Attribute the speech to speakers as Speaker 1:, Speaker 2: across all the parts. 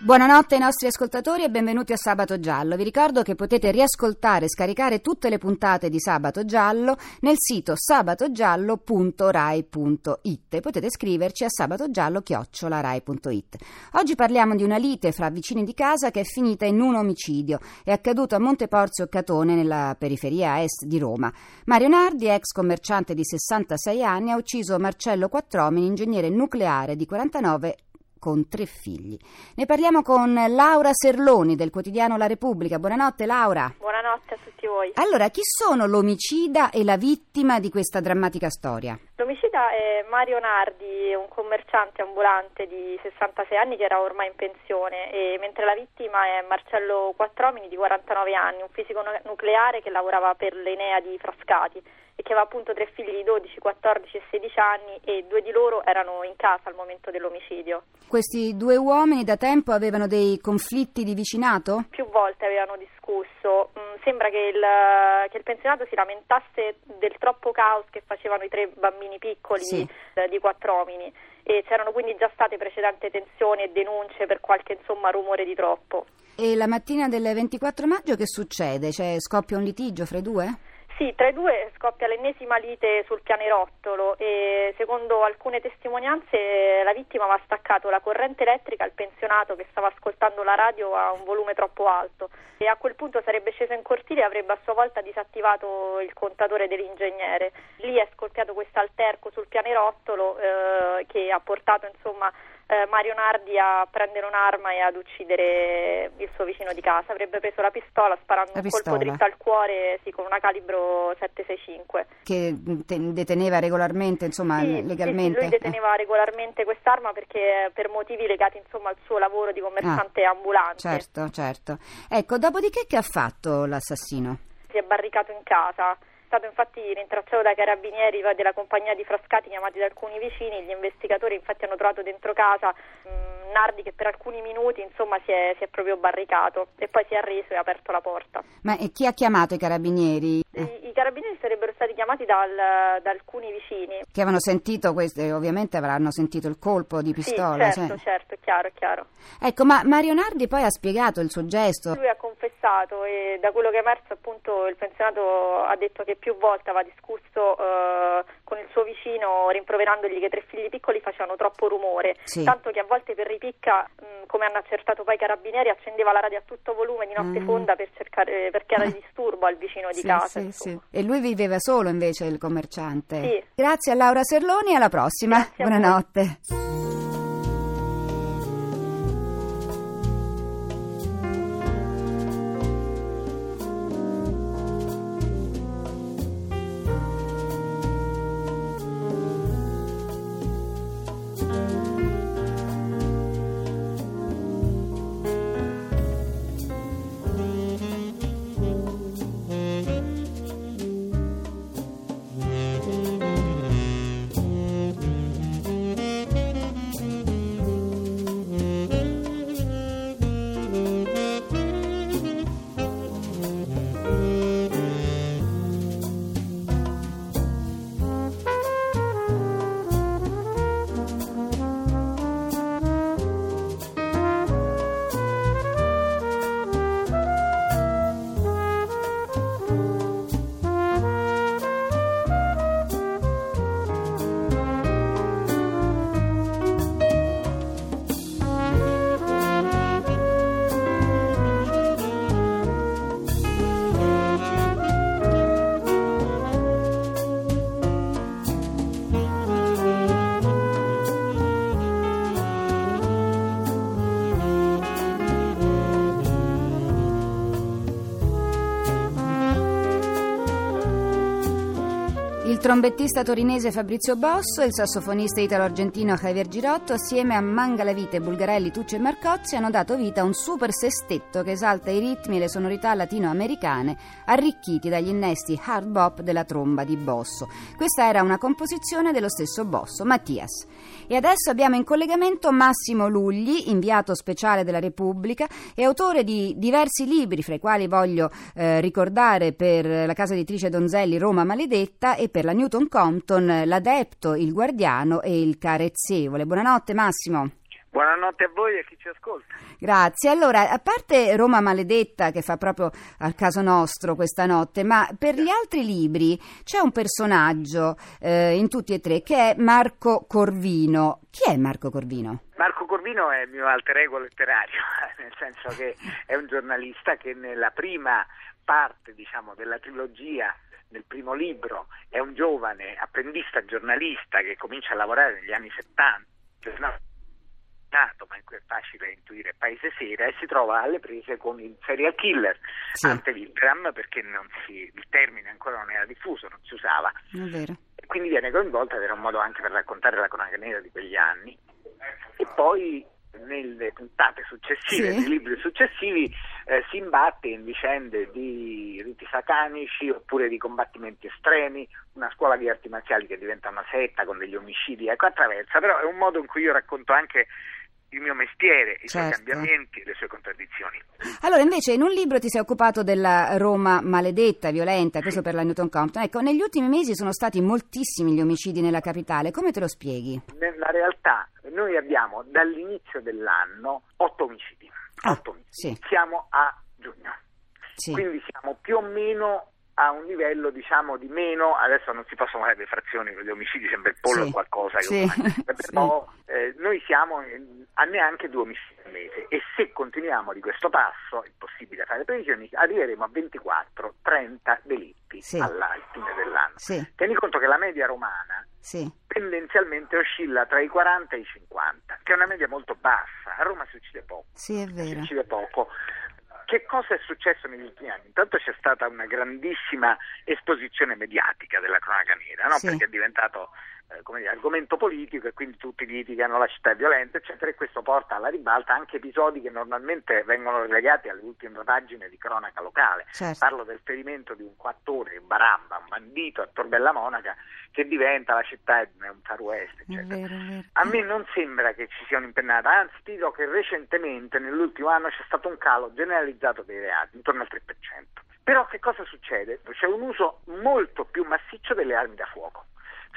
Speaker 1: Buonanotte ai nostri ascoltatori e benvenuti a Sabato Giallo. Vi ricordo che potete riascoltare e scaricare tutte le puntate di Sabato Giallo nel sito sabatogiallo.rai.it potete scriverci a sabatogiallo.rai.it. Oggi parliamo di una lite fra vicini di casa che è finita in un omicidio. È accaduto a Monteporzio Catone nella periferia est di Roma. Mario Nardi, ex commerciante di 66 anni, ha ucciso Marcello Quattromini, ingegnere nucleare di 49 con tre figli. Ne parliamo con Laura Serloni del quotidiano La Repubblica. Buonanotte Laura.
Speaker 2: Buonanotte a tutti voi.
Speaker 1: Allora, chi sono l'omicida e la vittima di questa drammatica storia?
Speaker 2: L'omicida è Mario Nardi, un commerciante ambulante di 66 anni che era ormai in pensione, e mentre la vittima è Marcello Quattromini di 49 anni, un fisico nucleare che lavorava per l'Enea di Frascati e che aveva appunto tre figli di 12, 14 e 16 anni e due di loro erano in casa al momento dell'omicidio.
Speaker 1: Questi due uomini da tempo avevano dei conflitti di vicinato?
Speaker 2: Più volte avevano discusso. Mm, sembra che il, che il, pensionato si lamentasse del troppo caos che facevano i tre bambini piccoli
Speaker 1: sì.
Speaker 2: eh, di Quattromini e c'erano quindi già state precedenti tensioni e denunce per qualche insomma rumore di troppo.
Speaker 1: E la mattina del 24 maggio che succede? Cioè scoppia un litigio fra i due?
Speaker 2: Sì, tra i due scoppia l'ennesima lite sul pianerottolo e secondo alcune testimonianze la vittima aveva staccato la corrente elettrica al pensionato che stava ascoltando la radio a un volume troppo alto e a quel punto sarebbe sceso in cortile e avrebbe a sua volta disattivato il contatore dell'ingegnere. Lì è scoppiato questo alterco sul pianerottolo eh, che ha portato insomma eh, Mario Nardi a prendere un'arma e ad uccidere il suo vicino di casa. Avrebbe preso la pistola sparando
Speaker 1: la
Speaker 2: un
Speaker 1: pistola.
Speaker 2: colpo dritto al cuore sì, con una calibro 765.
Speaker 1: Che deteneva regolarmente, insomma,
Speaker 2: sì,
Speaker 1: legalmente?
Speaker 2: Sì, lui deteneva eh. regolarmente quest'arma perché per motivi legati insomma, al suo lavoro di commerciante
Speaker 1: ah,
Speaker 2: ambulante.
Speaker 1: Certo, certo. Ecco, dopodiché che ha fatto l'assassino?
Speaker 2: Si è barricato in casa stato infatti rintracciato dai carabinieri della compagnia di Frascati chiamati da alcuni vicini, gli investigatori infatti hanno trovato dentro casa mh, Nardi che per alcuni minuti insomma si è, si è, proprio barricato e poi si è arreso e ha aperto la porta.
Speaker 1: Ma chi ha chiamato i carabinieri?
Speaker 2: I, i carabinieri sarebbero stati chiamati dal, da alcuni vicini.
Speaker 1: Che avevano sentito questo, ovviamente avranno sentito il colpo di pistola.
Speaker 2: Sì, certo,
Speaker 1: cioè...
Speaker 2: certo, è chiaro, è chiaro.
Speaker 1: Ecco, ma Mario Nardi poi ha spiegato il suo gesto.
Speaker 2: Lui ha confessato e da quello che è emerso appunto il pensionato ha detto che più volte aveva discusso eh, con il suo vicino rimproverandogli che tre figli piccoli facevano troppo rumore,
Speaker 1: sì.
Speaker 2: tanto che a volte per ripicca, mh, come hanno accertato poi i carabinieri, accendeva la radio a tutto volume di notte mm. fonda per cercare, perché era di disturbo al vicino
Speaker 1: sì,
Speaker 2: di casa.
Speaker 1: Sì, sì. E lui viveva solo invece il commerciante.
Speaker 2: Sì.
Speaker 1: Grazie a Laura Serloni e alla prossima.
Speaker 2: Grazie
Speaker 1: Buonanotte. Trombettista torinese Fabrizio Bosso e il sassofonista italo-argentino Javier Girotto, assieme a Mangalavite, Bulgarelli, Tucci e Marcozzi, hanno dato vita a un super sestetto che esalta i ritmi e le sonorità latinoamericane, arricchiti dagli innesti hard bop della tromba di Bosso. Questa era una composizione dello stesso Bosso, Mattias. E adesso abbiamo in collegamento Massimo Lugli, inviato speciale della Repubblica e autore di diversi libri, fra i quali voglio eh, ricordare per la casa editrice Donzelli Roma Maledetta e per la Newton Compton L'Adepto, Il Guardiano e Il Carezzevole. Buonanotte Massimo.
Speaker 3: Buonanotte a voi e a chi ci ascolta.
Speaker 1: Grazie. Allora, a parte Roma Maledetta, che fa proprio al caso nostro questa notte, ma per gli altri libri c'è un personaggio eh, in tutti e tre che è Marco Corvino. Chi è Marco Corvino?
Speaker 3: Marco Corvino è il mio alter ego letterario, nel senso che è un giornalista che nella prima parte diciamo, della trilogia nel primo libro è un giovane apprendista giornalista che comincia a lavorare negli anni 70 nato, ma in cui è facile intuire paese sera, e si trova alle prese con il serial killer sì. ante litteram, perché si, il termine ancora non era diffuso, non si usava. E quindi viene coinvolta ed era un modo anche per raccontare la cronaca nera di quegli anni. E poi nelle puntate successive, sì. nei libri successivi, eh, si imbatte in vicende di riti satanici oppure di combattimenti estremi, una scuola di arti marziali che diventa una setta con degli omicidi, ecco attraversa, però è un modo in cui io racconto anche il mio mestiere, i certo. suoi cambiamenti le sue contraddizioni.
Speaker 1: Allora, invece, in un libro ti sei occupato della Roma maledetta, violenta, questo per la Newton Compton. Ecco, negli ultimi mesi sono stati moltissimi gli omicidi nella capitale. Come te lo spieghi?
Speaker 3: Nella realtà, noi abbiamo dall'inizio dell'anno otto omicidi.
Speaker 1: Ah, otto omicidi.
Speaker 3: Sì. Siamo a giugno. Sì. Quindi siamo più o meno a un livello diciamo di meno, adesso non si possono fare le frazioni con gli omicidi, sembra il pollo sì. qualcosa, sì. però sì. eh, noi siamo a neanche due omicidi al mese e se continuiamo di questo passo, è possibile fare previsioni, arriveremo a 24-30 delitti alla fine dell'anno. Tieni conto che la media romana tendenzialmente oscilla tra i 40 e i 50, che è una media molto bassa, a Roma si uccide poco.
Speaker 1: Sì, è vero.
Speaker 3: Si uccide poco che cosa è successo negli ultimi anni? Intanto c'è stata una grandissima esposizione mediatica della cronaca nera, no? sì. perché è diventato dire, argomento politico e quindi tutti litigano, la città è violenta, eccetera, e questo porta alla ribalta anche episodi che normalmente vengono relegati alle ultime pagine di cronaca locale. Certo. Parlo del ferimento di un quattore, Baramba, un bandito a Tor Bella Monaca, che diventa la città è un far west, eccetera. Vero, vero. A me non sembra che ci sia un'impennata, anzi ti dico che recentemente, nell'ultimo anno, c'è stato un calo generalizzato dei reati, intorno al 3%. Però che cosa succede? C'è un uso molto più massiccio delle armi da fuoco.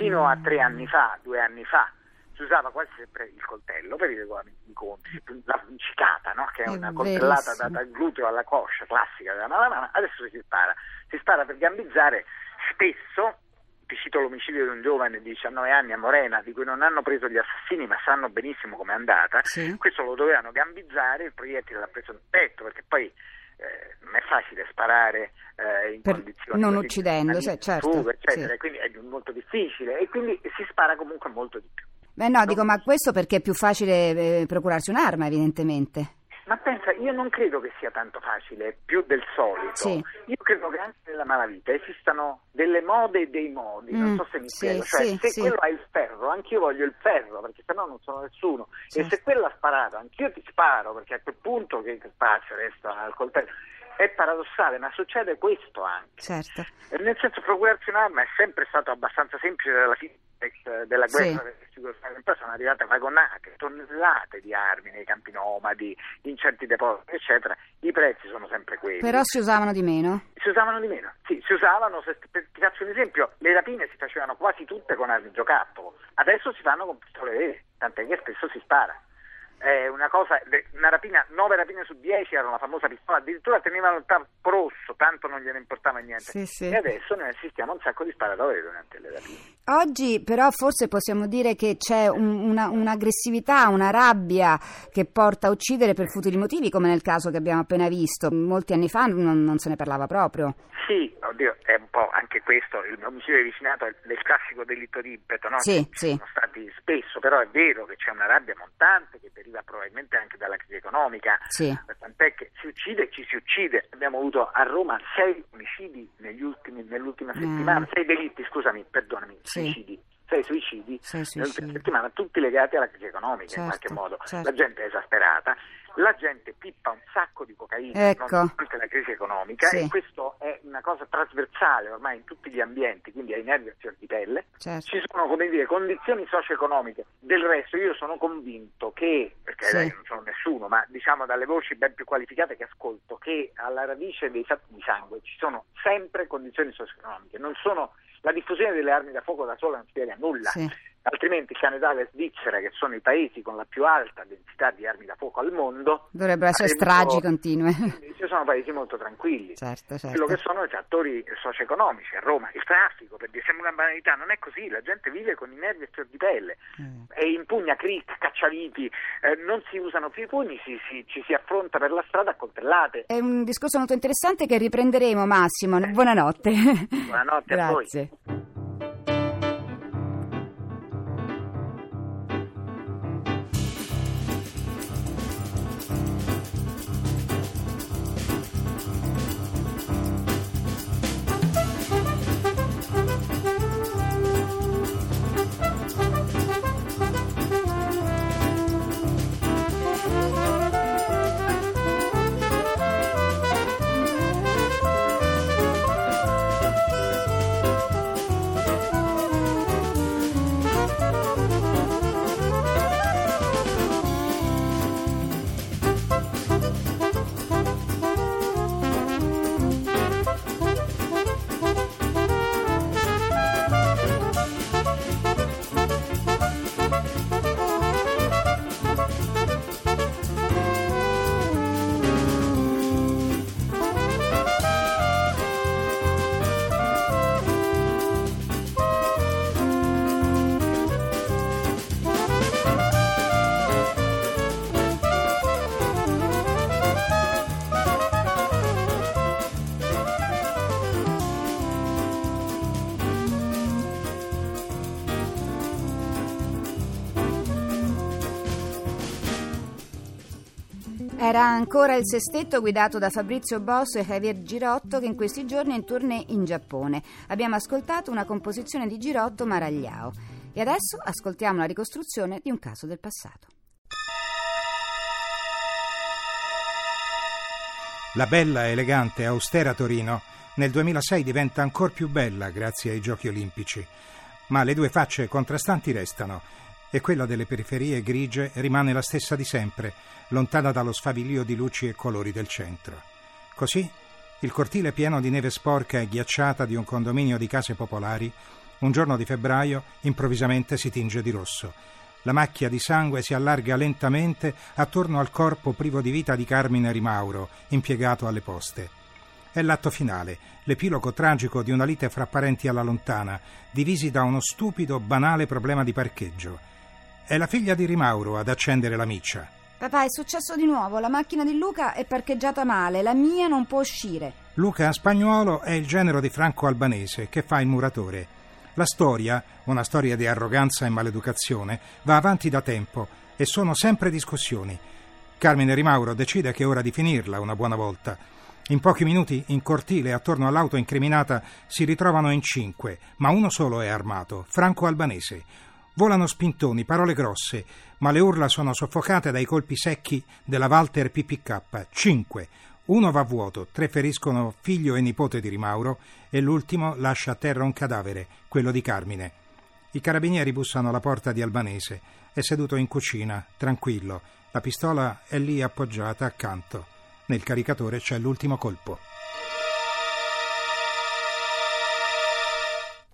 Speaker 3: Fino a tre anni fa, due anni fa, si usava quasi sempre il coltello per i regolamenti di conti, la vincicata, no? che è, è una coltellata data al gluteo alla coscia, classica della malamana, adesso si spara. Si spara per gambizzare, spesso, ti cito l'omicidio di un giovane di 19 anni a Morena, di cui non hanno preso gli assassini ma sanno benissimo com'è andata, sì. questo lo dovevano gambizzare, il proiettile l'ha preso nel petto, perché poi eh, non è facile sparare eh, in
Speaker 1: per,
Speaker 3: condizioni
Speaker 1: non uccidendo, cioè, certo,
Speaker 3: fuga, eccetera, sì. quindi è molto difficile e quindi si spara comunque molto di più.
Speaker 1: Beh no, no. dico, ma questo perché è più facile eh, procurarsi un'arma, evidentemente.
Speaker 3: Ma pensa, io non credo che sia tanto facile, più del solito. Sì. Io credo che anche nella malavita esistano delle mode e dei modi, mm, non so se mi sì, spiego. Cioè, sì, se sì. quello ha il ferro, anch'io voglio il ferro, perché sennò non sono nessuno. E se quello ha sparato, anch'io ti sparo, perché a quel punto che spazio resta al coltello. È paradossale, ma succede questo anche.
Speaker 1: Certo.
Speaker 3: Nel senso, procurarsi un'arma è sempre stato abbastanza semplice dalla fine della guerra sì. poi sono arrivate vagonate, tonnellate di armi nei campi nomadi, in certi depositi, eccetera. I prezzi sono sempre quelli.
Speaker 1: Però si usavano di meno?
Speaker 3: Si usavano di meno, sì, si usavano, se, per, ti faccio un esempio, le rapine si facevano quasi tutte con armi giocattolo, adesso si fanno con pistole vere, tant'è che spesso si spara eh, una cosa, una rapina, 9 rapine su 10 erano la famosa pistola, addirittura tenevano il tappo rosso, tanto non gliene importava niente. Sì, sì. E adesso noi assistiamo a un sacco di sparatori durante le rapine.
Speaker 1: Oggi però forse possiamo dire che c'è un, una, un'aggressività, una rabbia che porta a uccidere per futili motivi, come nel caso che abbiamo appena visto. Molti anni fa non, non se ne parlava proprio.
Speaker 3: Sì, oddio, è un po' anche questo, il omicidio di vicinato è il classico delitto di impeto, no?
Speaker 1: Sì, sì.
Speaker 3: Sono stati spesso, però è vero che c'è una rabbia montante che deriva deriva probabilmente anche dalla crisi economica,
Speaker 1: sì.
Speaker 3: tant'è che si uccide e ci si uccide. Abbiamo avuto a Roma sei omicidi ultimi, nell'ultima settimana, mm. sei delitti, scusami, perdonami, sì. suicidi sei suicidi sei nell'ultima settimana, tutti legati alla crisi economica certo, in qualche modo. Certo. La gente è esasperata, la gente pippa un sacco di cocaina
Speaker 1: ecco.
Speaker 3: nonostante la crisi economica sì. e questo è una cosa trasversale ormai in tutti gli ambienti, quindi ai nervi a fior di pelle.
Speaker 1: Certo.
Speaker 3: Ci sono come dire, condizioni socio-economiche. Del resto io sono convinto che, perché sì. non sono nessuno, ma diciamo dalle voci ben più qualificate che ascolto, che alla radice dei fatti di sangue ci sono sempre condizioni socio-economiche, non sono la diffusione delle armi da fuoco da sola non spiega nulla.
Speaker 1: Sì.
Speaker 3: Altrimenti Canada e Svizzera, che sono i paesi con la più alta densità di armi da fuoco al mondo,
Speaker 1: dovrebbero essere stragi continue.
Speaker 3: Ci sono paesi molto tranquilli.
Speaker 1: Certo, certo.
Speaker 3: Quello che sono i fattori socio-economici a Roma, il traffico, per dire sembra una banalità, non è così, la gente vive con i nervi a fior di pelle mm. e impugna cric, cacciaviti, eh, non si usano più i pugni, si, si, ci si affronta per la strada a coltellate.
Speaker 1: È un discorso molto interessante che riprenderemo Massimo. Buonanotte.
Speaker 3: Buonanotte a voi.
Speaker 1: Era ancora il sestetto guidato da Fabrizio Bosso e Javier Girotto che in questi giorni è in tournée in Giappone. Abbiamo ascoltato una composizione di Girotto Maragliao. E adesso ascoltiamo la ricostruzione di un caso del passato.
Speaker 4: La bella, elegante, austera Torino nel 2006 diventa ancora più bella grazie ai giochi olimpici. Ma le due facce contrastanti restano e quella delle periferie grigie rimane la stessa di sempre, lontana dallo sfavillio di luci e colori del centro. Così, il cortile pieno di neve sporca e ghiacciata di un condominio di case popolari, un giorno di febbraio, improvvisamente si tinge di rosso. La macchia di sangue si allarga lentamente attorno al corpo privo di vita di Carmine Rimauro, impiegato alle poste. È l'atto finale, l'epilogo tragico di una lite fra parenti alla lontana, divisi da uno stupido, banale problema di parcheggio. È la figlia di Rimauro ad accendere la miccia.
Speaker 1: Papà, è successo di nuovo. La macchina di Luca è parcheggiata male. La mia non può uscire.
Speaker 4: Luca Spagnuolo è il genero di Franco Albanese che fa il muratore. La storia, una storia di arroganza e maleducazione, va avanti da tempo e sono sempre discussioni. Carmine Rimauro decide che è ora di finirla una buona volta. In pochi minuti, in cortile, attorno all'auto incriminata, si ritrovano in cinque, ma uno solo è armato, Franco Albanese. Volano spintoni, parole grosse, ma le urla sono soffocate dai colpi secchi della Walter PPK. Cinque. Uno va vuoto, tre feriscono figlio e nipote di Rimauro e l'ultimo lascia a terra un cadavere, quello di Carmine. I carabinieri bussano alla porta di Albanese. È seduto in cucina, tranquillo. La pistola è lì appoggiata accanto. Nel caricatore c'è l'ultimo colpo.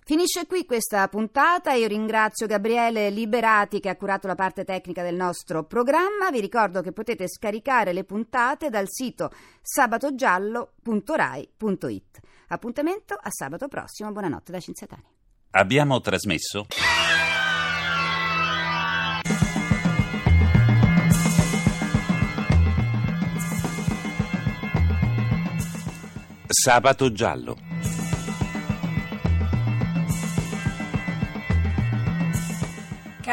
Speaker 1: Finisce qui questa puntata. Io ringrazio Gabriele Liberati che ha curato la parte tecnica del nostro programma. Vi ricordo che potete scaricare le puntate dal sito sabatogiallo.rai.it. Appuntamento a sabato prossimo. Buonanotte da Cinziatani.
Speaker 5: Abbiamo trasmesso. Sabato giallo.